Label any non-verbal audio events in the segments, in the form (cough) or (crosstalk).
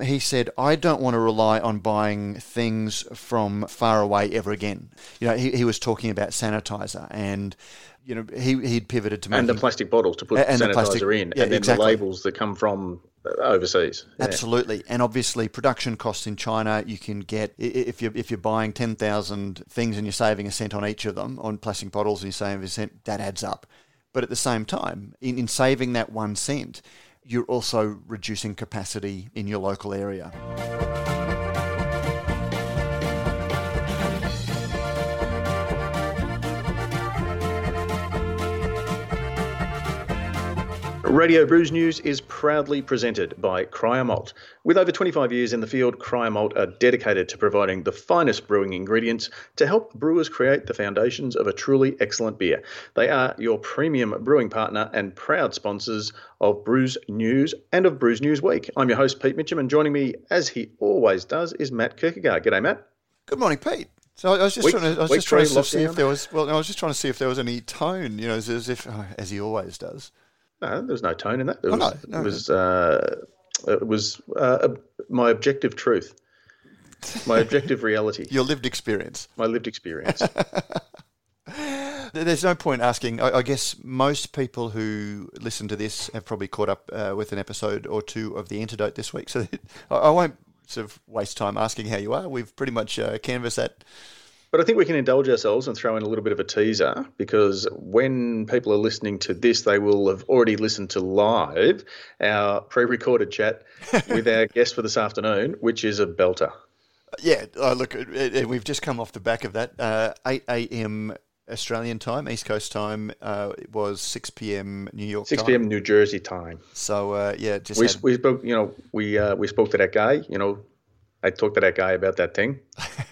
He said, I don't want to rely on buying things from far away ever again. You know, he, he was talking about sanitizer and you know, he he'd pivoted to and the plastic bottles to put and sanitizer plastic, in, yeah, and then exactly. the labels that come from uh, overseas. Yeah. Absolutely, and obviously production costs in China. You can get if you if you're buying ten thousand things and you're saving a cent on each of them on plastic bottles, and you're saving a cent, that adds up. But at the same time, in, in saving that one cent, you're also reducing capacity in your local area. Radio Brews News is proudly presented by Cryer Malt. With over 25 years in the field, Cryer Malt are dedicated to providing the finest brewing ingredients to help brewers create the foundations of a truly excellent beer. They are your premium brewing partner and proud sponsors of Brews News and of Brews News Week. I'm your host, Pete Mitchell, and joining me, as he always does, is Matt Kirkegaard. G'day, Matt. Good morning, Pete. So I was just week, trying to, I was just trying to see if there was, well, I was just trying to see if there was any tone, you know, as, as if, as he always does. No, there was no tone in that. It oh, was, no, no, it was, uh, it was uh, my objective truth, my (laughs) objective reality. Your lived experience. My lived experience. (laughs) There's no point asking. I, guess most people who listen to this have probably caught up uh, with an episode or two of The Antidote this week. So (laughs) I, won't sort of waste time asking how you are. We've pretty much uh, canvassed that but I think we can indulge ourselves and throw in a little bit of a teaser because when people are listening to this, they will have already listened to live our pre recorded chat (laughs) with our guest for this afternoon, which is a belter. Yeah, oh, look, we've just come off the back of that. Uh, 8 a.m. Australian time, East Coast time. Uh, it was 6 p.m. New York 6 p.m. New Jersey time. So, uh, yeah, just. We, had... we spoke, you know, we, uh, we spoke to that guy, you know, I talked to that guy about that thing. (laughs)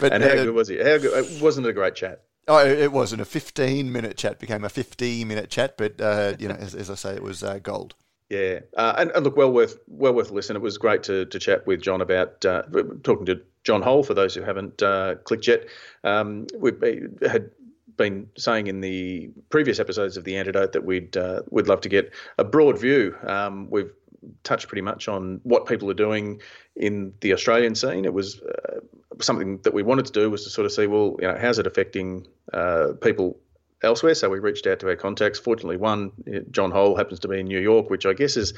but and how uh, good was he? How good, it wasn't a great chat. Oh, it wasn't. A 15 minute chat became a 15 minute chat, but uh, you know, as, as, I say, it was uh, gold. Yeah, uh, and, and, look, well worth well worth listen. It was great to, to chat with John about uh, talking to John Holl. For those who haven't uh, clicked yet, um, we had been saying in the previous episodes of the antidote that we'd uh, we'd love to get a broad view. Um, we've touched pretty much on what people are doing in the Australian scene. It was uh, something that we wanted to do was to sort of see, well, you know, how's it affecting uh, people elsewhere? So we reached out to our contacts. Fortunately, one, John Holl, happens to be in New York, which I guess is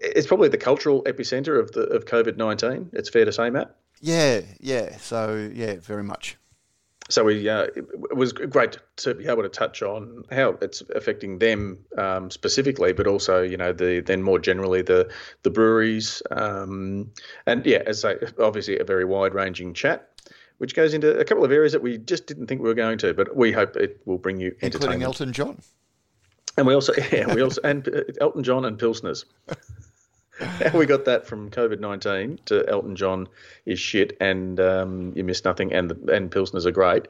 it's probably the cultural epicenter of the of COVID nineteen. It's fair to say, Matt. Yeah, yeah. So yeah, very much so we uh, it was great to be able to touch on how it's affecting them um, specifically, but also you know the then more generally the the breweries um, and yeah, as I obviously a very wide ranging chat. Which goes into a couple of areas that we just didn't think we were going to, but we hope it will bring you including Elton John, and we also (laughs) yeah we also and uh, Elton John and Pilsners. (laughs) We got that from COVID nineteen to Elton John is shit, and um, you miss nothing, and the, and Pilsners are great.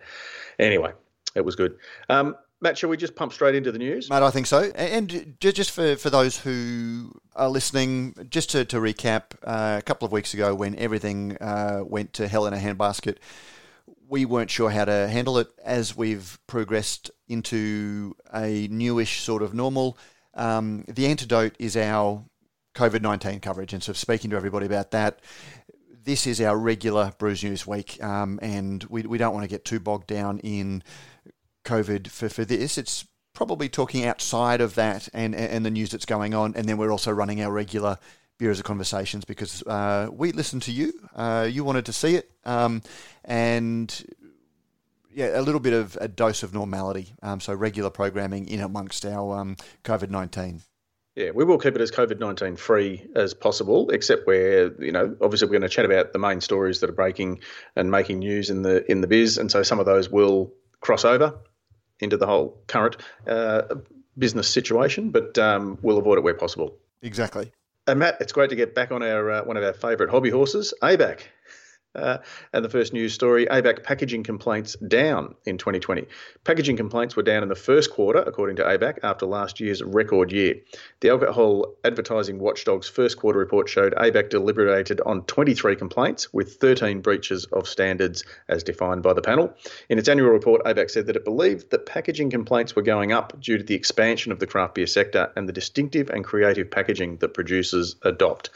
Anyway, it was good. Um, Matt, shall we just pump straight into the news? Matt, I think so. And just for, for those who are listening, just to, to recap, uh, a couple of weeks ago when everything uh, went to hell in a handbasket, we weren't sure how to handle it. As we've progressed into a newish sort of normal, um, the antidote is our COVID 19 coverage and sort of speaking to everybody about that. This is our regular Brews News week, um, and we, we don't want to get too bogged down in COVID for, for this. It's probably talking outside of that and, and the news that's going on, and then we're also running our regular Beer as a Conversations because uh, we listened to you. Uh, you wanted to see it, um, and yeah, a little bit of a dose of normality. Um, so regular programming in amongst our um, COVID nineteen. Yeah, we will keep it as COVID nineteen free as possible, except where you know obviously we're going to chat about the main stories that are breaking and making news in the in the biz, and so some of those will cross over into the whole current uh, business situation, but um, we'll avoid it where possible. Exactly. And Matt, it's great to get back on our uh, one of our favourite hobby horses, ABAC. Uh, and the first news story ABAC packaging complaints down in 2020. Packaging complaints were down in the first quarter, according to ABAC, after last year's record year. The Alcohol Advertising Watchdog's first quarter report showed ABAC deliberated on 23 complaints, with 13 breaches of standards as defined by the panel. In its annual report, ABAC said that it believed that packaging complaints were going up due to the expansion of the craft beer sector and the distinctive and creative packaging that producers adopt.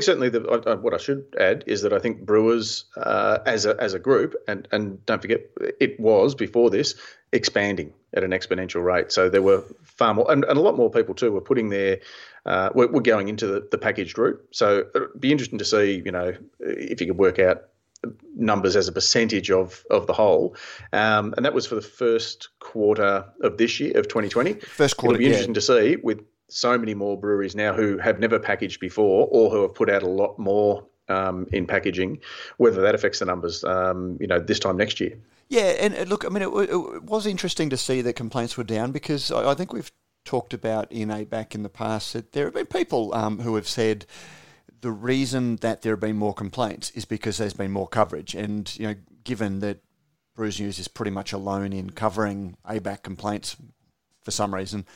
Certainly, the, uh, what I should add is that I think brewers, uh, as a as a group, and and don't forget, it was before this expanding at an exponential rate. So there were far more, and, and a lot more people too were putting their, uh, were, were going into the, the packaged route. So it'd be interesting to see, you know, if you could work out numbers as a percentage of of the whole, um, and that was for the first quarter of this year of 2020. First quarter, It'll be interesting yeah. to see with so many more breweries now who have never packaged before or who have put out a lot more um, in packaging, whether that affects the numbers, um, you know, this time next year. Yeah, and look, I mean, it, it, was interesting to see that complaints were down because I, I, think we've talked about in ABAC in the past that there have been people um, who have said the reason that there have been more complaints is because there's been more coverage, and you know, given that Brews News is pretty much alone in covering ABAC complaints for some reason,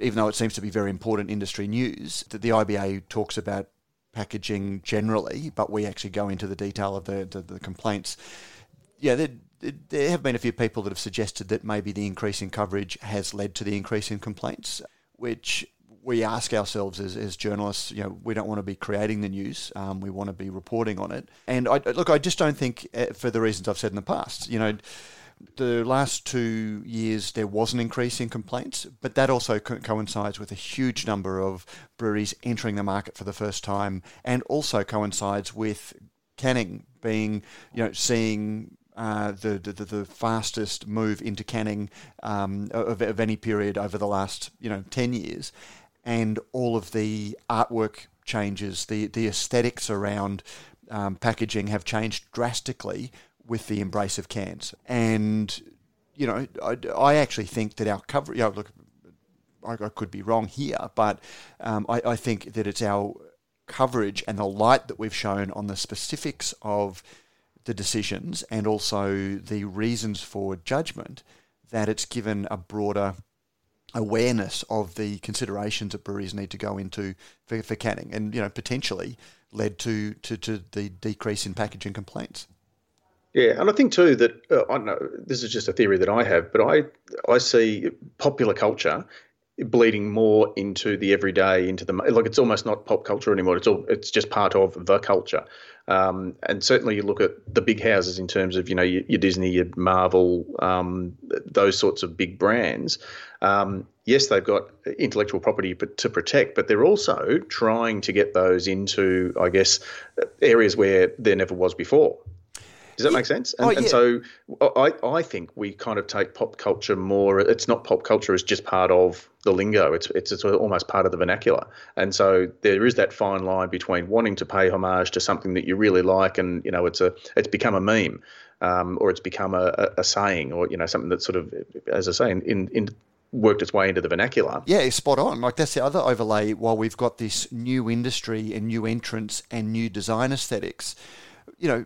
even though it seems to be very important industry news, that the IBA talks about packaging generally, but we actually go into the detail of the, the, the complaints. Yeah, there, there have been a few people that have suggested that maybe the increase in coverage has led to the increase in complaints, which we ask ourselves as, as journalists, you know, we don't want to be creating the news. Um, we want to be reporting on it. And I, look, I just don't think, uh, for the reasons I've said in the past, you know, the last two years there was an increase in complaints, but that also co- coincides with a huge number of breweries entering the market for the first time, and also coincides with canning being, you know, seeing uh, the, the, the fastest move into canning um, of, of any period over the last you know ten years, and all of the artwork changes, the the aesthetics around um, packaging have changed drastically with the embrace of cans. And, you know, I, I actually think that our coverage, you know, look, I, I, could be wrong here, but um, I, I think that it's our coverage and the light that we've shown on the specifics of the decisions and also the reasons for judgment that it's given a broader awareness of the considerations that breweries need to go into for, for canning and you know potentially led to, to, to the decrease in packaging complaints. Yeah, and I think too that uh, I don't know. This is just a theory that I have, but I I see popular culture bleeding more into the everyday, into the like. It's almost not pop culture anymore. It's all it's just part of the culture. Um, and certainly, you look at the big houses in terms of you know your, your Disney, your Marvel, um, those sorts of big brands. Um, yes, they've got intellectual property to protect, but they're also trying to get those into, I guess, areas where there never was before. Does that yeah. make sense? And, oh, yeah. and, so I, I think we kind of take pop culture more. It's not pop culture; it's just part of the lingo. It's it's it's almost part of the vernacular. And so there is that fine line between wanting to pay homage to something that you really like, and you know, it's a it's become a meme, um, or it's become a, a, saying, or you know, something that sort of, as I say, in, in, in worked its way into the vernacular. Yeah, spot on. Like that's the other overlay. While we've got this new industry and new entrants and new design aesthetics, you know,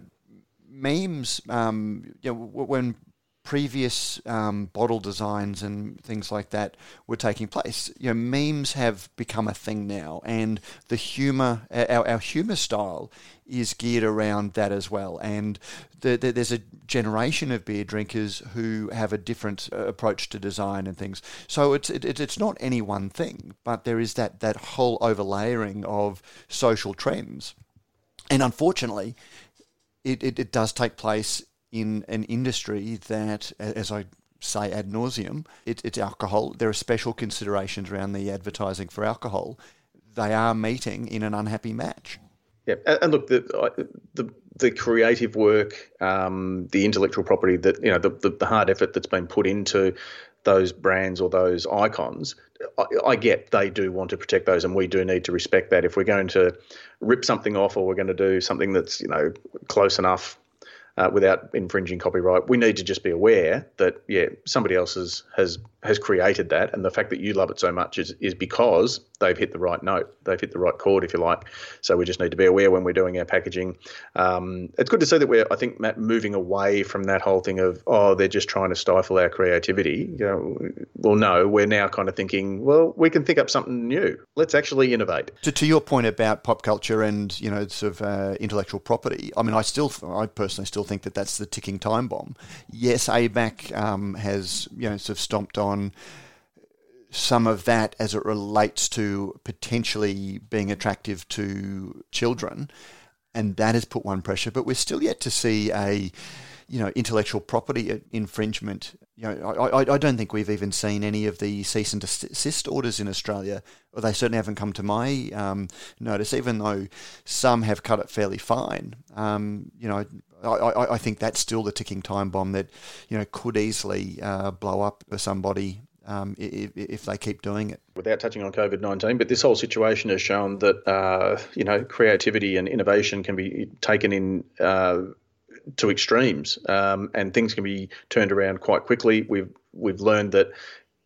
memes, um, you know, when previous um, bottle designs and things like that were taking place. You know, memes have become a thing now, and the humor, our, our humor style, is geared around that as well. And the, the, there's a generation of beer drinkers who have a different uh, approach to design and things. So it's it, it's not any one thing, but there is that that whole overlaying of social trends. And unfortunately, it, it, it does take place in an industry that, as I say ad nauseum, it, it's alcohol. There are special considerations around the advertising for alcohol. They are meeting in an unhappy match. Yeah, and look, the the, the creative work, um, the intellectual property that you know, the, the, the hard effort that's been put into those brands or those icons, I, get they do want to protect those, and we do need to respect that. If we're going to rip something off, or we're going to do something that's you know close enough uh, without infringing copyright. We need to just be aware that yeah, somebody else has has has created that, and the fact that you love it so much is is because they've hit the right note, they've hit the right chord, if you like. So we just need to be aware when we're doing our packaging. Um, it's good to see that we're, I think, Matt, moving away from that whole thing of oh, they're just trying to stifle our creativity. You know, well, no, we're now kind of thinking, well, we can think up something new. Let's actually innovate. To, to your point about pop culture and you know, sort of uh, intellectual property, I mean, I still, I personally still think that that's the ticking time bomb. Yes, ABAC um, has you know sort of stomped on some of that as it relates to potentially being attractive to children, and that has put one pressure. But we're still yet to see a you know intellectual property infringement. You know, I, I, I don't think we've even seen any of the cease and desist orders in Australia, or they certainly haven't come to my um, notice. Even though some have cut it fairly fine, um, you know, I, I, think that's still the ticking time bomb that you know could easily uh, blow up for somebody um, if, if, they keep doing it. Without touching on COVID nineteen, but this whole situation has shown that uh, you know creativity and innovation can be taken in. Uh, to extremes, um, and things can be turned around quite quickly. We've we've learned that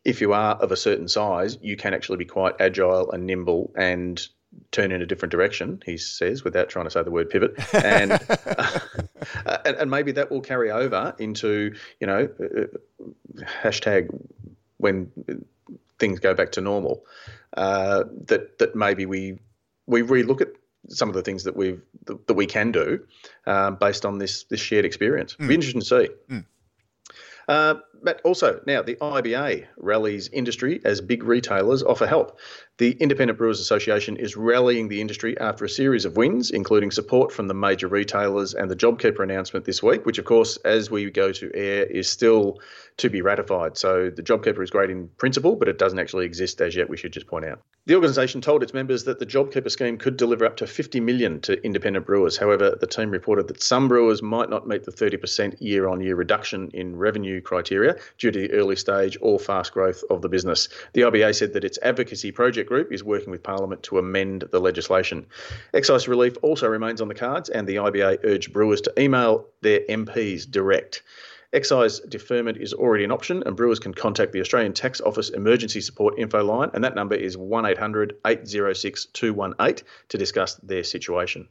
if you are of a certain size, you can actually be quite agile and nimble and turn in a different direction, he says, without trying to say the word pivot, and (laughs) uh, and, and, maybe that will carry over into you know uh, hashtag when things go back to normal. Uh, that that maybe we we relook at some of the things that we've that we can do um, based on this this shared experience. Mm. Be interesting to see. Mm. But also, now the IBA rallies industry as big retailers offer help. The Independent Brewers Association is rallying the industry after a series of wins, including support from the major retailers and the JobKeeper announcement this week, which, of course, as we go to air, is still to be ratified. So the JobKeeper is great in principle, but it doesn't actually exist as yet, we should just point out. The organisation told its members that the JobKeeper scheme could deliver up to 50 million to independent brewers. However, the team reported that some brewers might not meet the 30% year on year reduction in revenue criteria due to the early stage or fast growth of the business. The IBA said that its advocacy project group is working with Parliament to amend the legislation. Excise relief also remains on the cards, and the IBA urged brewers to email their MPs direct. Excise deferment is already an option, and brewers can contact the Australian Tax Office Emergency Support Info line, and that number is 1800 806 218 to discuss their situation.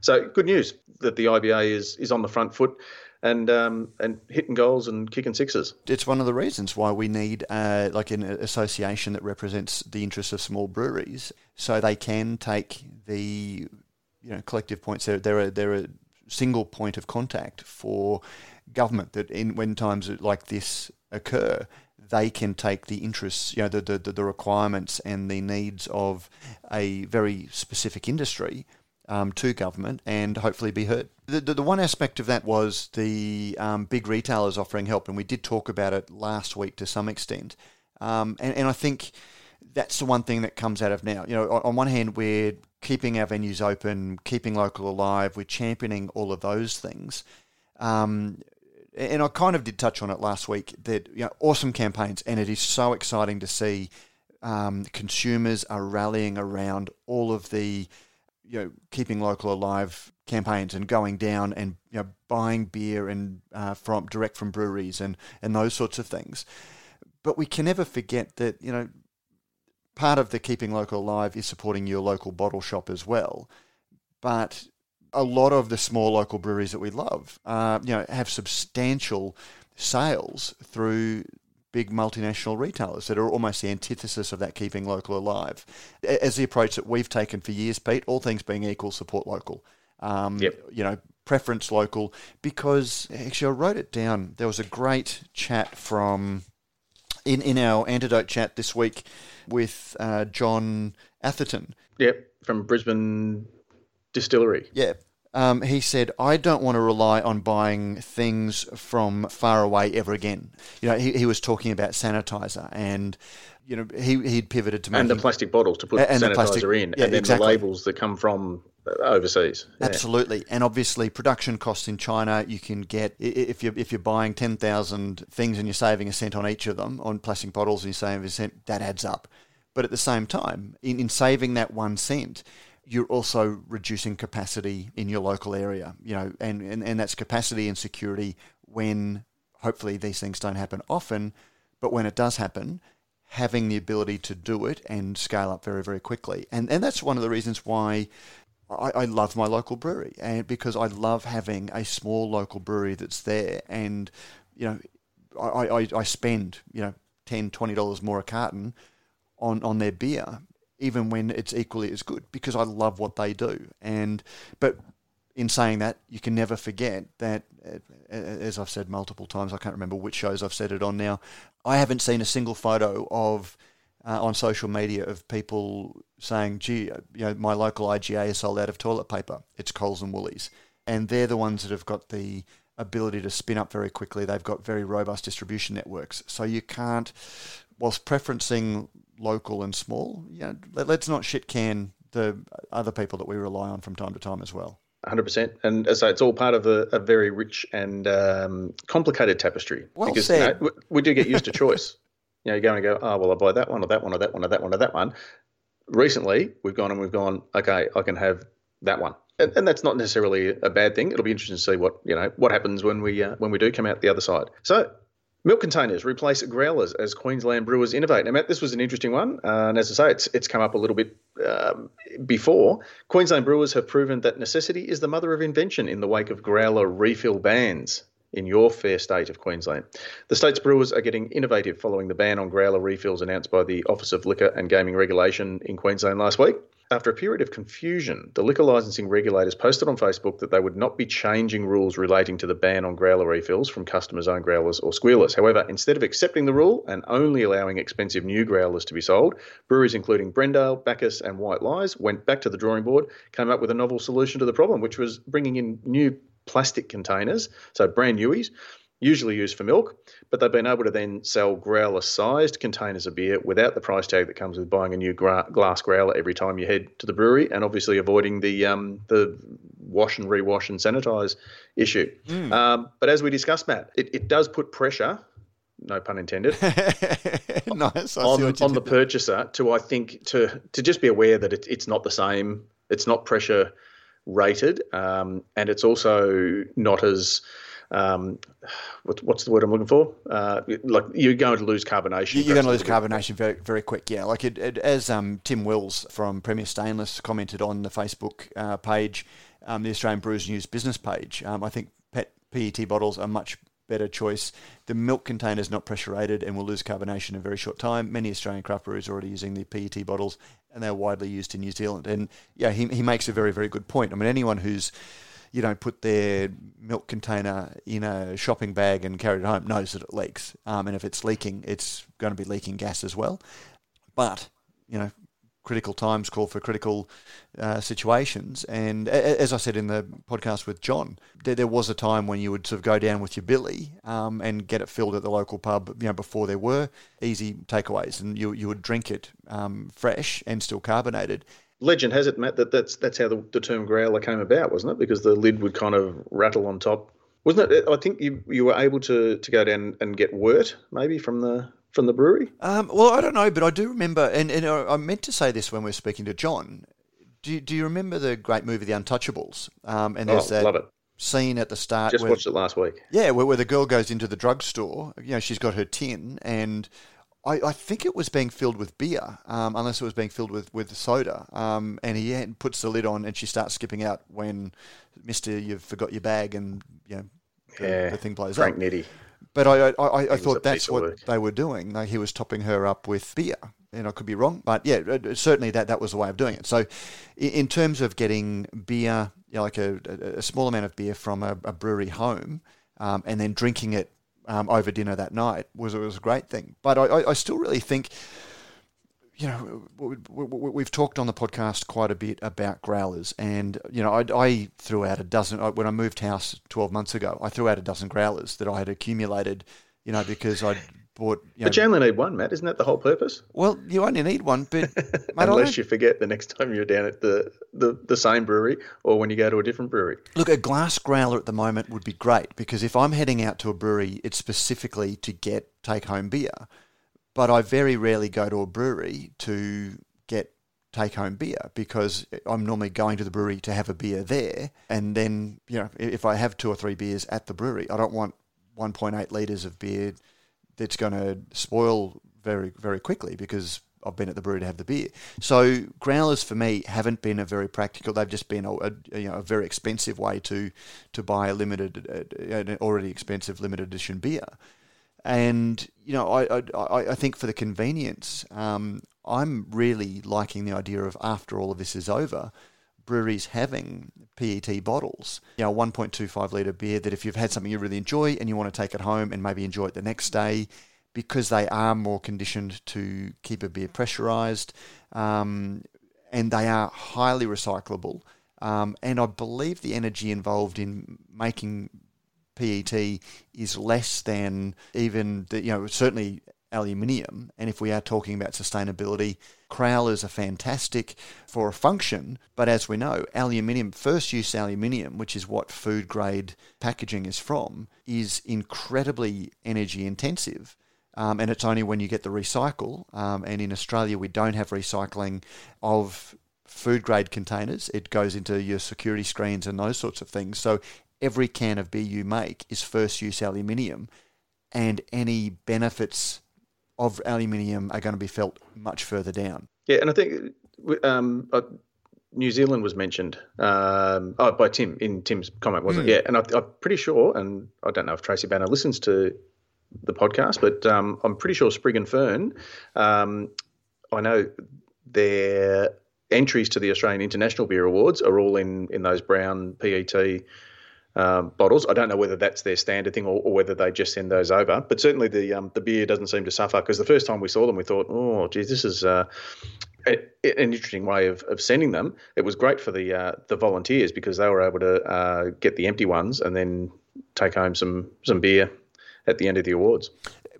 So, good news that the IBA is, is on the front foot and um, and hitting goals and kicking sixes. It's one of the reasons why we need uh, like an association that represents the interests of small breweries, so they can take the you know collective points. They're they're a, they're a single point of contact for government that in when times like this occur. They can take the interests, you know, the, the, the requirements and the needs of a very specific industry um, to government and hopefully be heard. The, the, the, one aspect of that was the um, big retailers offering help, and we did talk about it last week to some extent. Um, and, and I think that's the one thing that comes out of now. You know, on, on one hand, we're keeping our venues open, keeping local alive, we're championing all of those things. Um, and I kind of did touch on it last week that you know, awesome campaigns, and it is so exciting to see um, consumers are rallying around all of the you know keeping local alive campaigns and going down and you know buying beer and uh, from direct from breweries and and those sorts of things. But we can never forget that you know part of the keeping local alive is supporting your local bottle shop as well. But a lot of the small local breweries that we love, uh, you know, have substantial sales through big multinational retailers that are almost the antithesis of that keeping local alive. As the approach that we've taken for years, Pete, all things being equal, support local. Um, yep. You know, preference local because actually I wrote it down. There was a great chat from in in our antidote chat this week with uh, John Atherton. Yep, from Brisbane Distillery. Yeah, um, he said, I don't want to rely on buying things from far away ever again. You know, he, he was talking about sanitizer and, you know, he, he'd pivoted to And the plastic bottles to put and sanitizer plastic, in yeah, and then exactly. the labels that come from overseas. Yeah. Absolutely. And obviously production costs in China, you can get, if you're, if you're buying 10,000 things and you're saving a cent on each of them on plastic bottles and you're saving a cent, that adds up. But at the same time, in, in saving that one cent, you're also reducing capacity in your local area, you know, and, and, and that's capacity and security when hopefully these things don't happen often, but when it does happen, having the ability to do it and scale up very, very quickly. And, and that's one of the reasons why I, I love my local brewery, and because I love having a small local brewery that's there. And, you know, I, I, I spend, you know, $10, $20 more a carton on, on their beer even when it's equally as good, because I love what they do. And but in saying that, you can never forget that, uh, as I've said multiple times, I can't remember which shows I've said it on now. I haven't seen a single photo of uh, on social media of people saying, "Gee, you know, my local IGA is sold out of toilet paper. It's Coles and Woolies," and they're the ones that have got the ability to spin up very quickly. They've got very robust distribution networks, so you can't, whilst preferencing local and small, you know, let, us not shit can the other people that we rely on from time to time as well. 100%. And so it's all part of a, a very rich and um, complicated tapestry. Well because said. You know, we do get used to choice. (laughs) you know, you go and go, oh, well, I'll buy that one or that one or that one or that one or that one. Recently, we've gone and we've gone, okay, I can have that one. And, and that's not necessarily a bad thing. It'll be interesting to see what you know what happens when we uh, when we do come out the other side. So Milk containers replace growlers as Queensland brewers innovate. Now, Matt, this was an interesting one, uh, and as I say, it's it's come up a little bit um, before. Queensland brewers have proven that necessity is the mother of invention in the wake of growler refill bans in your fair state of Queensland. The state's brewers are getting innovative following the ban on growler refills announced by the Office of Liquor and Gaming Regulation in Queensland last week. After a period of confusion, the liquor licensing regulators posted on Facebook that they would not be changing rules relating to the ban on growler refills from customers' own growlers or squealers. However, instead of accepting the rule and only allowing expensive new growlers to be sold, breweries including Brendale, Bacchus, and White Lies went back to the drawing board, came up with a novel solution to the problem, which was bringing in new plastic containers, so brand newies, usually used for milk, but they've been able to then sell growler sized containers of beer without the price tag that comes with buying a new gra- glass growler every time you head to the brewery, and obviously avoiding the um, the wash and rewash and sanitize issue. Mm. Um, but as we discussed, Matt, it, it does put pressure. No pun intended. (laughs) nice. on, on the purchaser to I think to to just be aware that it, it's not the same. It's not pressure rated, um, and it's also not as um, what, what's the word I'm looking for? Uh, like you're going to lose carbonation. You're going to lose carbonation very, very quick. Yeah, like it, it, as um, Tim Wills from Premier Stainless commented on the Facebook uh, page, um, the Australian Brews News business page. Um, I think PET, PET bottles are much better choice. The milk container is not pressure rated and will lose carbonation in a very short time. Many Australian craft breweries are already using the PET bottles, and they're widely used in New Zealand. And yeah, he, he makes a very very good point. I mean, anyone who's you don't put their milk container in a shopping bag and carry it home knows that it leaks. Um, and if it's leaking, it's going to be leaking gas as well. But, you know, critical times call for critical uh, situations. And as I said in the podcast with John, there, there, was a time when you would sort of go down with your billy um, and get it filled at the local pub. You know, before there were easy takeaways, and you you would drink it um, fresh and still carbonated legend has it, Matt, that that's that's how the, the term growler came about, wasn't it? Because the lid would kind of rattle on top. Wasn't it? I think you you were able to, to go down and get wort maybe from the from the brewery. Um, well, I don't know, but I do remember, and, and I meant to say this when we were speaking to John. Do you, do you remember the great movie The Untouchables? Um, and there's oh, that scene at the start. Just where, watched it last week. Yeah, where, where the girl goes into the drugstore. You know, she's got her tin and I, I, think it was being filled with beer, um, unless it was being filled with, with soda. Um, and he puts the lid on, and she starts skipping out when Mister, you've forgot your bag, and you know, the, yeah, the thing blows Frank up. Nitty. But I, I, I thought that's what they were doing. Like he was topping her up with beer. And I could be wrong, but yeah, certainly that, that was the way of doing it. So, in terms of getting beer, you know, like a, a, small amount of beer from a, a brewery home, um, and then drinking it um, over dinner that night was it was a great thing. But I, I still really think, you know, we, have talked on the podcast quite a bit about growlers, and you know, I, I, threw out a dozen when I moved house twelve months ago. I threw out a dozen growlers that I had accumulated, you know, because I'd bought. You know, but you only need one, Matt. Isn't that the whole purpose? Well, you only need one, but (laughs) mate, unless you forget the next time you're down at the, the the same brewery or when you go to a different brewery. Look, a glass growler at the moment would be great because if I'm heading out to a brewery, it's specifically to get take home beer. But I very rarely go to a brewery to get take home beer because I'm normally going to the brewery to have a beer there. And then, you know, if I have two or three beers at the brewery, I don't want 1.8 litres of beer that's going to spoil very very quickly because I've been at the brewery to have the beer. So growlers for me haven't been a very practical. They've just been a, a you know a very expensive way to to buy a limited, uh, an already expensive limited edition beer. And you know, I I, I think for the convenience, um, I'm really liking the idea of after all of this is over, breweries having PET bottles, you know, 1.25 litre beer that if you've had something you really enjoy and you want to take it home and maybe enjoy it the next day, because they are more conditioned to keep a beer pressurized um, and they are highly recyclable. Um, and I believe the energy involved in making PET is less than even the, you know certainly aluminium. And if we are talking about sustainability, crowlers are fantastic for a function. But as we know, aluminium, first use aluminium, which is what food grade packaging is from, is incredibly energy intensive. Um, and it's only when you get the recycle. Um, and in Australia, we don't have recycling of food grade containers. It goes into your security screens and those sorts of things. So every can of beer you make is first use aluminium, and any benefits of aluminium are going to be felt much further down. Yeah, and I think um, uh, New Zealand was mentioned um, oh, by Tim in Tim's comment, wasn't mm. it? Yeah, and I, am pretty sure, and I don't know if Tracy Banner listens to the podcast, but um, I'm pretty sure Sprig and Fern, um, I know their entries to the Australian International Beer Awards are all in in those brown PET um, bottles. I don't know whether that's their standard thing or, or, whether they just send those over. But certainly the um, the beer doesn't seem to suffer because the first time we saw them, we thought, oh, geez, this is uh, a, an interesting way of, of sending them. It was great for the uh, the volunteers because they were able to uh, get the empty ones and then take home some some beer at the end of the awards.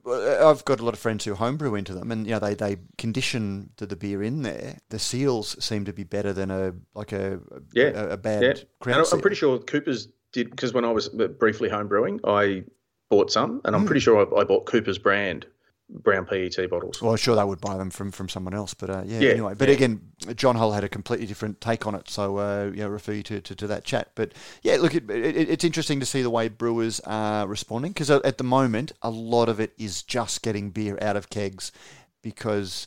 I've got a lot of friends who homebrew into them, and you know they, they condition the, the beer in there. The seals seem to be better than a like a yeah a, a bad yeah. crown. I'm pretty sure Cooper's did because when I was briefly home brewing, I bought some, and I'm mm. pretty sure I, I, bought Cooper's brand brown PET bottles. Well, I'm sure they would buy them from, from someone else, but uh, yeah, yeah, Anyway, but yeah. again, John Holl had a completely different take on it, so uh, yeah, refer you to, to, to, that chat. But yeah, look, it, it, it's interesting to see the way brewers are responding because at the moment, a lot of it is just getting beer out of kegs because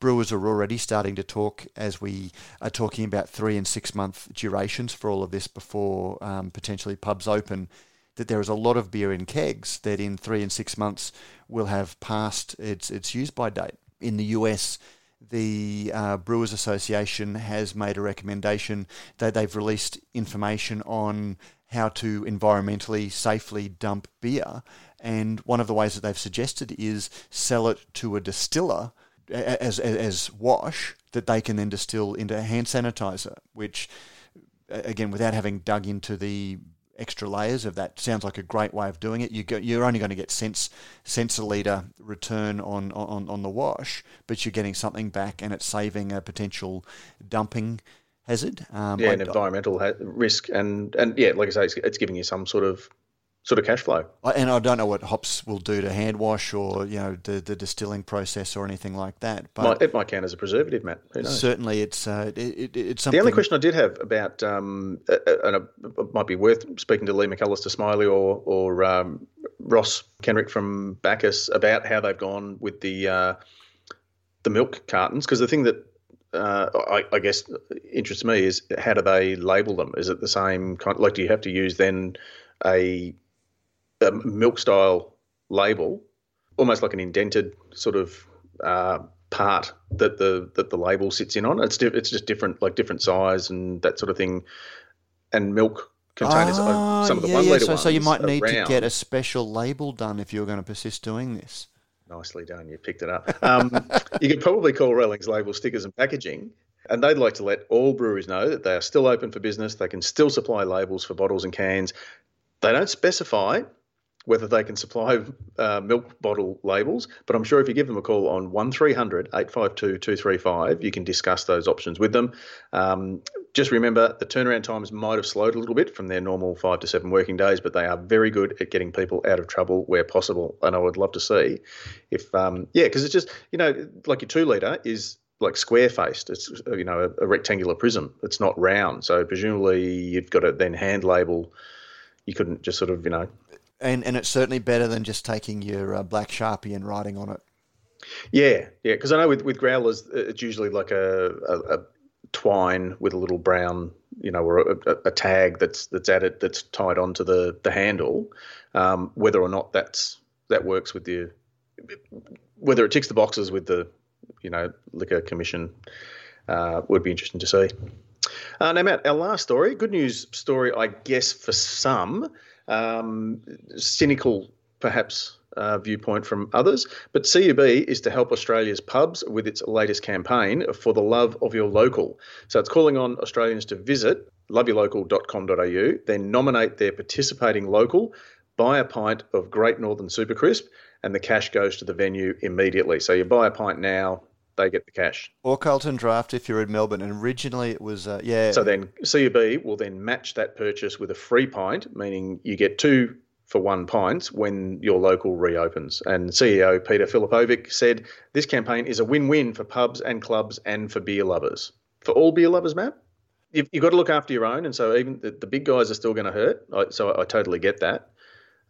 brewers are already starting to talk as we are talking about three and six month durations for all of this before um, potentially pubs open. That there is a lot of beer in kegs that in three and six months will have passed its its use by date. In the US, the uh, Brewers Association has made a recommendation that they've released information on how to environmentally safely dump beer. And one of the ways that they've suggested is sell it to a distiller as, as, as wash that they can then distill into hand sanitizer, which, again, without having dug into the extra layers of that, sounds like a great way of doing it. You go, you're only going to get cents, cents a litre return on, on, on the wash, but you're getting something back and it's saving a potential dumping hazard. Um, yeah, an environmental ha- risk. And, and yeah, like I say, it's, it's giving you some sort of sort of cash flow. And I don't know what hops will do to hand wash or you know the, the distilling process or anything like that. But it might count as a preservative, Matt. Certainly, it's uh, it, it, it's something. The only question I did have about, um, and it might be worth speaking to Lee McAllister Smiley or or um, Ross Kenrick from Bacchus about how they've gone with the uh, the milk cartons because the thing that uh, I, I, guess interests me is how do they label them? Is it the same kind? Like, do you have to use then a a milk style label, almost like an indented sort of uh, part that the that the label sits in on. It's di- it's just different, like different size and that sort of thing. And milk containers, oh, some of the yeah, one yeah. litre so, ones. So you might need round. to get a special label done if you're going to persist doing this. Nicely done. You picked it up. Um, (laughs) you could probably call Rellings label stickers and packaging. And they'd like to let all breweries know that they are still open for business. They can still supply labels for bottles and cans. They don't specify whether they can supply uh, milk bottle labels. But I'm sure if you give them a call on 1300 852 235, you can discuss those options with them. Um, just remember the turnaround times might have slowed a little bit from their normal five to seven working days, but they are very good at getting people out of trouble where possible. And I would love to see if, um, yeah, because it's just, you know, like your two litre is like square faced. It's you know a, a, rectangular prism. It's not round. So presumably you've got to then hand label. You couldn't just sort of you know and and it's certainly better than just taking your uh, black sharpie and writing on it. Yeah, yeah, because I know with with growlers, it's usually like a, a, a, twine with a little brown, you know, or a, a, tag that's that's added that's tied onto the the handle. Um, whether or not that's that works with the whether it ticks the boxes with the you know liquor commission uh, would be interesting to see. Uh, now, Matt, our last story, good news story, I guess, for some um, cynical perhaps uh, viewpoint from others. But CUB is to help Australia's pubs with its latest campaign for the love of your local. So it's calling on Australians to visit loveyourlocal.com.au, then nominate their participating local, buy a pint of Great Northern Super Crisp, and the cash goes to the venue immediately. So you buy a pint now, they get the cash. Or Carlton Draft if you're in Melbourne. And originally it was, uh, yeah. So then CUB will then match that purchase with a free pint, meaning you get two for one pint when your local reopens. And CEO Peter Filipovic said this campaign is a win-win for pubs and clubs and for beer lovers. For all beer lovers, Matt? You've, you've got to look after your own, and so even the, the big guys are still going to hurt. I, so I, I totally get that.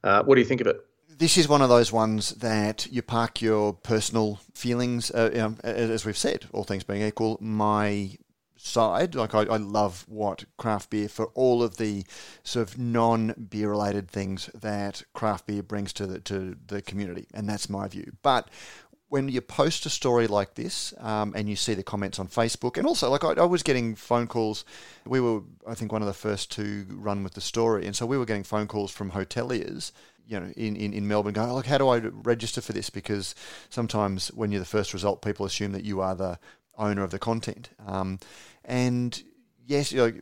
Uh, what do you think of it? This is one of those ones that you park your personal feelings, uh, you know, as we've said, all things being equal. My side, like I, I, love what craft beer for all of the sort of non-beer related things that craft beer brings to the to the community, and that's my view. But when you post a story like this um, and you see the comments on Facebook, and also like I, I, was getting phone calls. We were, I think, one of the first to run with the story, and so we were getting phone calls from hoteliers you know, in, in, in Melbourne going, like, how do I register for this? Because sometimes when you're the first result, people assume that you are the owner of the content. Um, and yes, you know,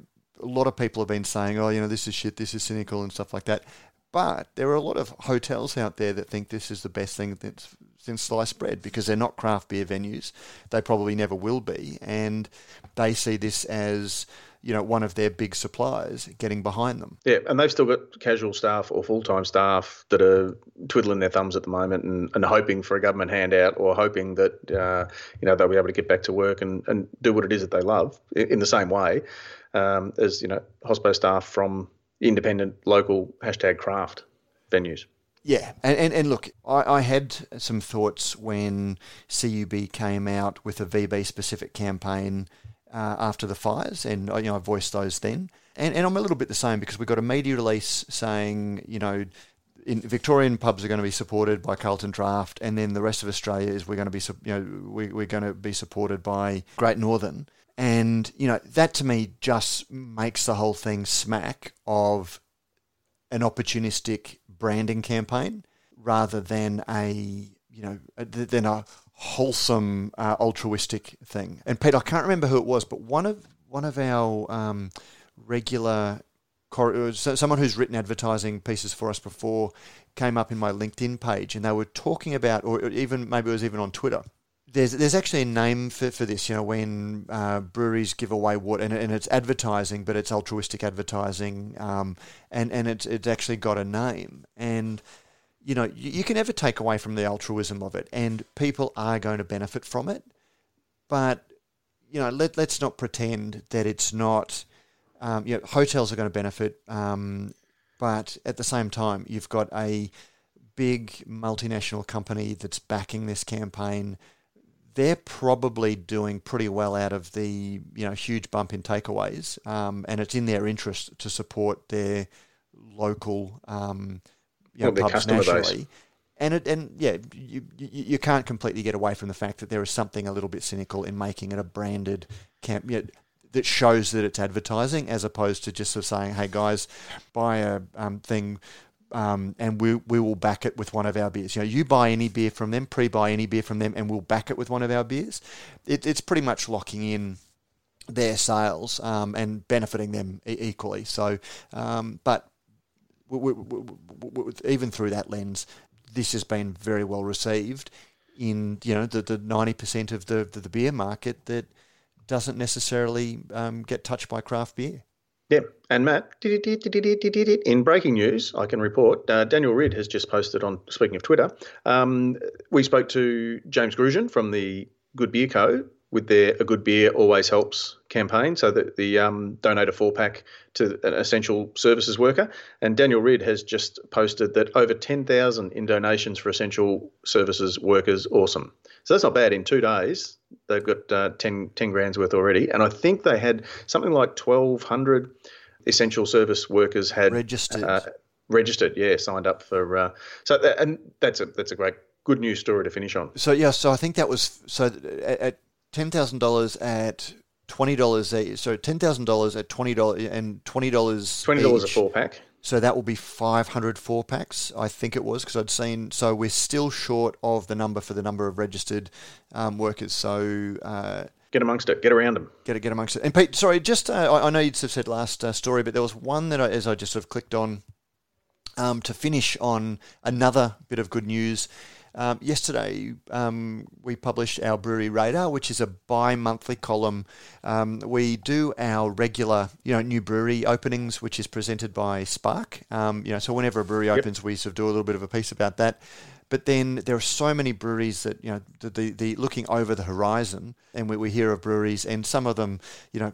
a lot of people have been saying, oh, you know, this is shit, this is cynical and stuff like that. But there are a lot of hotels out there that think this is the best thing that's since sliced bread because they're not craft beer venues. They probably never will be. And they see this as you know one of their big suppliers getting behind them. Yeah, and they've still got casual staff or full time staff that are twiddling their thumbs at the moment and, and hoping for a government handout or hoping that uh, you know they'll be able to get back to work and, and do what it is that they love in the same way um, as you know hospo staff from independent local hashtag craft venues. Yeah, and, and, and look, I, I, had some thoughts when CUB came out with a VB specific campaign uh, after the fires, and you know I voiced those then. And, and I'm a little bit the same because we got a media release saying, you know, in Victorian pubs are going to be supported by Carlton Draft, and then the rest of Australia is we're going to be, you know, we, we're going to be supported by Great Northern. And you know that to me just makes the whole thing smack of an opportunistic branding campaign rather than a you know than a wholesome, uh, altruistic thing. And Pete, I can't remember who it was, but one of one of our um, regular uh, someone who's written advertising pieces for us before came up in my LinkedIn page, and they were talking about, or even maybe it was even on Twitter. There's there's actually a name for, for this, you know, when uh, breweries give away water, and, and it's advertising, but it's altruistic advertising, um, and and it's it's actually got a name, and you know, you, you can never take away from the altruism of it, and people are going to benefit from it. But you know, let let's not pretend that it's not. Um, you know, hotels are going to benefit, um, but at the same time, you've got a big multinational company that's backing this campaign. They're probably doing pretty well out of the you know huge bump in takeaways, um, and it's in their interest to support their local um, you know, pubs nationally. Base. And it, and yeah, you, you, you can't completely get away from the fact that there is something a little bit cynical in making it a branded camp you know, that shows that it's advertising, as opposed to just sort of saying, "Hey guys, buy a um, thing." Um, and we we will back it with one of our beers. You know, you buy any beer from them, pre-buy any beer from them, and we'll back it with one of our beers. It, it's pretty much locking in their sales um, and benefiting them e- equally. So, um, but we, we, we, even through that lens, this has been very well received in you know the the ninety percent of the, the, the beer market that doesn't necessarily um, get touched by craft beer. Yeah, and Matt, in breaking news, I can report uh, Daniel Ridd has just posted on. Speaking of Twitter, um, we spoke to James Grugeon from the Good Beer Co with their A Good Beer Always Helps campaign, so that the um, donate a four pack to an essential services worker. And Daniel Ridd has just posted that over 10,000 in donations for essential services workers. Awesome. So that's not bad. In two days, they've got uh, 10, 10 grand's worth already. And I think they had something like 1,200 essential service workers had registered. Uh, registered, yeah, signed up for. Uh, so, that, and that's a that's a great good news story to finish on. So yeah, so I think that was so at ten thousand dollars at twenty dollars. So ten thousand dollars at twenty dollars and twenty dollars. Twenty dollars a four pack. So that will be 500 four packs, I think it was, because I'd seen. So we're still short of the number for the number of registered um, workers. So uh, get amongst it, get around them, get it. get amongst it. And Pete, sorry, just uh, I, I, know you'd have said last uh, story, but there was one that I, as I just sort of clicked on um, to finish on another bit of good news. Um, yesterday, um, we published our Brewery Radar, which is a bi-monthly column. Um, we do our regular, you know, new brewery openings, which is presented by Spark. Um, you know, so whenever a brewery yep. opens, we sort of do a little bit of a piece about that. But then there are so many breweries that you know the the, the looking over the horizon, and we, we hear of breweries, and some of them, you know,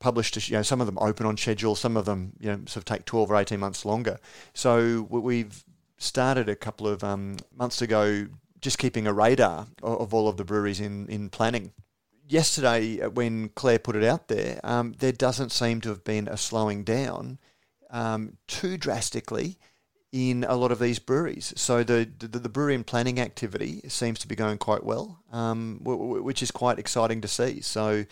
published, you know, some of them open on schedule, some of them, you know, sort of take 12 or 18 months longer. So we've started a couple of um, months ago just keeping a radar of, all of the breweries in, in planning. Yesterday, uh, when Claire put it out there, um, there doesn't seem to have been a slowing down um, too drastically in a lot of these breweries. So the, the, the brewery and planning activity seems to be going quite well, um, which is quite exciting to see. So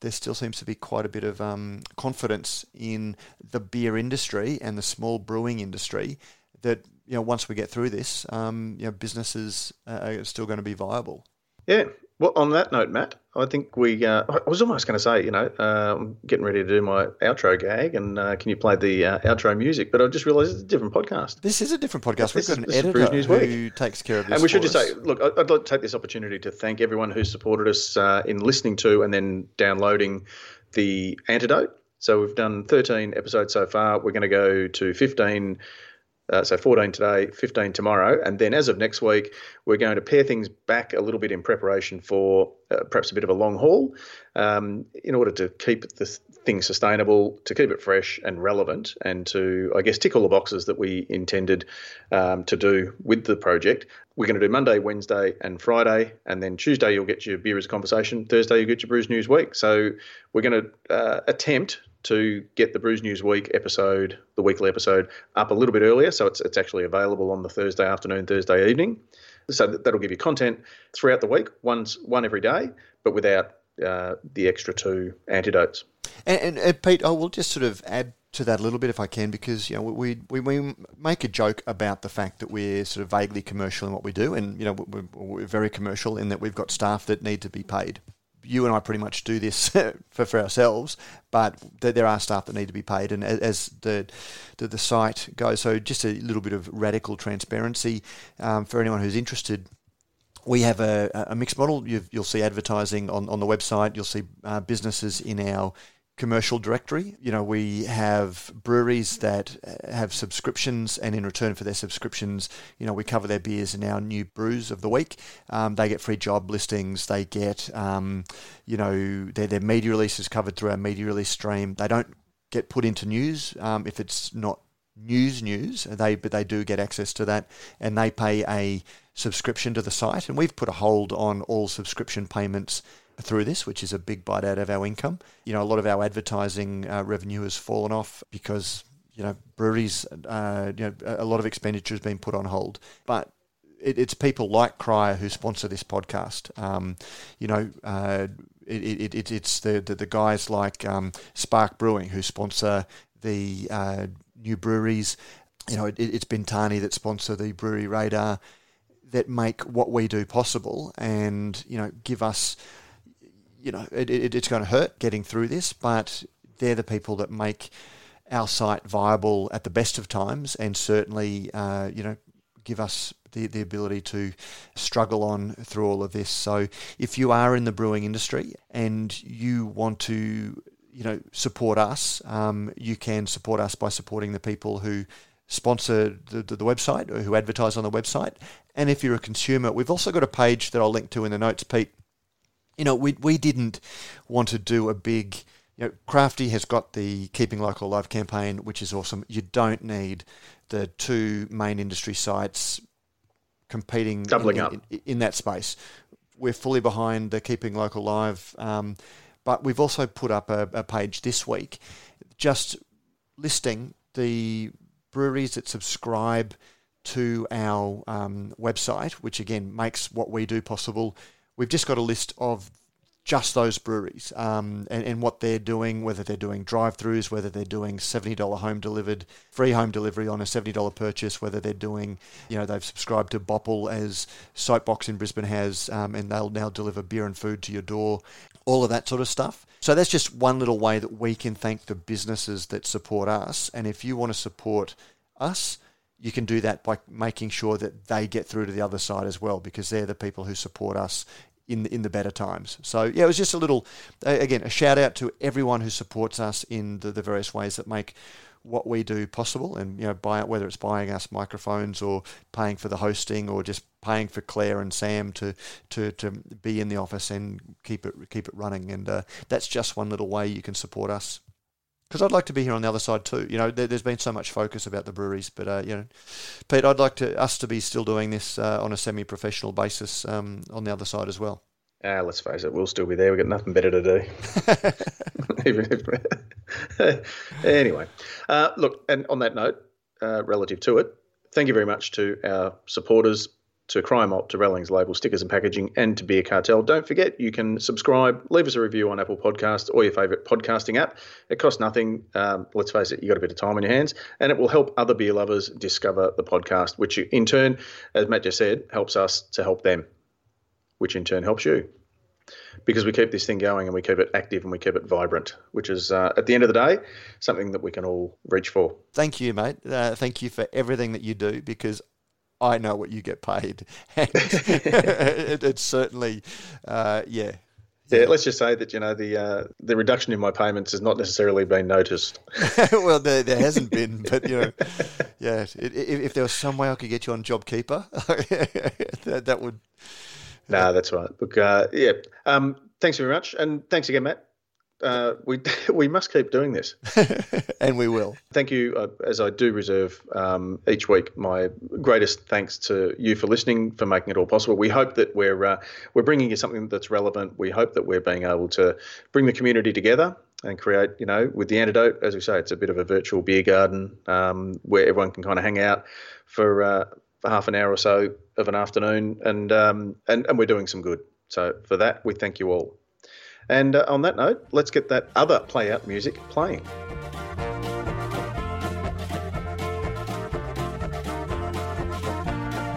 there still seems to be quite a bit of um, confidence in the beer industry and the small brewing industry that you know once we get through this, um, you know businesses are still going to be viable. Yeah. Well, on that note, Matt, I think we. Uh, I was almost going to say, you know, uh, I'm getting ready to do my outro gag, and uh, can you play the uh, outro music? But I just realised it's a different podcast. This is a different podcast. We've got an editor who takes care of this. And we should just us. say, look, I'd like to take this opportunity to thank everyone who supported us uh, in listening to and then downloading the antidote. So we've done 13 episodes so far. We're going to go to 15 uh, so 14 today, 15 tomorrow. And then as of next week, we're going to pare things back a little bit in preparation for uh, perhaps a bit of a long haul um, in order to keep the thing sustainable, to keep it fresh and relevant, and to, I guess, tick all the boxes that we intended um, to do with the project. We're going to do Monday, Wednesday, and Friday. And then Tuesday, you'll get your Beerers Conversation. Thursday, you'll get your Brews News Week. So we're going to uh, attempt to get the Brews News Week episode, the weekly episode, up a little bit earlier. So it's, it's actually available on the Thursday afternoon, Thursday evening. So that'll give you content throughout the week, once one every day, but without uh, the extra two antidotes. And, and, and, Pete, I will just sort of add to that a little bit if I can, because you know we, we we make a joke about the fact that we're sort of vaguely commercial in what we do, and you know we're, we're very commercial in that we've got staff that need to be paid you and I pretty much do this (laughs) for, for ourselves, but there are staff that need to be paid. And as the, the, the site goes, so just a little bit of radical transparency um, for anyone who's interested. We have a, a mixed model. you will see advertising on, on the website. You'll see uh, businesses in our commercial directory. You know, we have breweries that have subscriptions, and in return for their subscriptions, you know, we cover their beers in our new brews of the week. Um, they get free job listings. They get, um, you know, their, their media releases covered through our media release stream. They don't get put into news um, if it's not news news. They but they do get access to that, and they pay a subscription to the site. And we've put a hold on all subscription payments through this, which is a big bite out of our income. You know, a lot of our advertising uh, revenue has fallen off because you know breweries, uh, you know, a lot of expenditure has been put on hold, but. It, it's people like Cryer who sponsor this podcast. Um, you know, uh, it, it, it's the, the, the guys like um, Spark Brewing who sponsor the uh, new breweries. You know, it, it's Bintani that sponsor the Brewery Radar that make what we do possible and you know give us you know, it, it, it's going to hurt getting through this, but they're the people that make our site viable at the best of times and certainly, uh, you know, give us the, the ability to struggle on through all of this. So if you are in the brewing industry and you want to, you know, support us, um, you can support us by supporting the people who sponsor the, the, the, website or who advertise on the website. And if you're a consumer, we've also got a page that I'll link to in the notes, Pete, you know, we we didn't want to do a big. You know, Crafty has got the Keeping Local Alive campaign, which is awesome. You don't need the two main industry sites competing doubling in, up in, in, that space. We're fully behind the Keeping Local Live, um, but we've also put up a, a page this week just listing the breweries that subscribe to our um, website, which again makes what we do possible. We've just got a list of just those breweries um, and, and what they're doing, whether they're doing drive throughs, whether they're doing $70 home delivered, free home delivery on a $70 purchase, whether they're doing, you know, they've subscribed to Bopple as Sightbox in Brisbane has, um, and they'll now deliver beer and food to your door, all of that sort of stuff. So that's just one little way that we can thank the businesses that support us. And if you want to support us, you can do that by making sure that they get through to the other side as well, because they're the people who support us in the, in the better times. So yeah, it was just a little, again, a shout out to everyone who supports us in the, the various ways that make what we do possible, and you know, buy whether it's buying us microphones or paying for the hosting or just paying for Claire and Sam to to, to be in the office and keep it keep it running. And uh, that's just one little way you can support us because I'd like to be here on the other side too. You know, there, has been so much focus about the breweries, but uh, you know, Pete, I'd like to us to be still doing this uh, on a semi-professional basis um, on the other side as well. Ah, let's face it, we'll still be there. We've got nothing better to do. Even (laughs) if, (laughs) anyway, uh, look, and on that note, uh, relative to it, thank you very much to our supporters, to Cryer Malt, to Rallings Label, Stickers and Packaging, and to Beer Cartel. Don't forget, you can subscribe, leave us a review on Apple Podcasts or your favourite podcasting app. It costs nothing. Um, let's face it, you've got a bit of time on your hands, and it will help other beer lovers discover the podcast, which in turn, as Matt just said, helps us to help them, which in turn helps you. Because we keep this thing going and we keep it active and we keep it vibrant, which is, uh, at the end of the day, something that we can all reach for. Thank you, mate. Uh, thank you for everything that you do because I know what you get paid. (laughs) And it, it's certainly, uh, yeah. Yeah, let's just say that you know the uh, the reduction in my payments has not necessarily been noticed. (laughs) well, there, there hasn't been, but you know, yeah. If, if, there was some way I could get you on JobKeeper, (laughs) that, that would. No, nah, that's right. Look, uh, yeah. Um, thanks very much, and thanks again, Matt uh, we (laughs) we must keep doing this, (laughs) and we will. Thank you, uh, as I do reserve um, each week. My greatest thanks to you for listening, for making it all possible. We hope that we're uh, we're bringing you something that's relevant. We hope that we're being able to bring the community together and create, you know, with the antidote. As we say, it's a bit of a virtual beer garden um, where everyone can kind of hang out for uh, for half an hour or so of an afternoon, and um, and and we're doing some good. So for that, we thank you all. And uh, on that note, let's get that other play out music playing.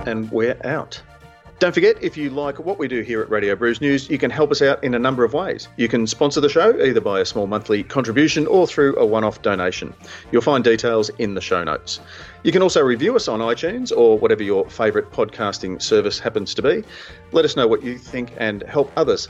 And we're out. Don't forget, if you like what we do here at Radio Brews News, you can help us out in a number of ways. You can sponsor the show either by a small monthly contribution or through a one off donation. You'll find details in the show notes. You can also review us on iTunes or whatever your favourite podcasting service happens to be. Let us know what you think and help others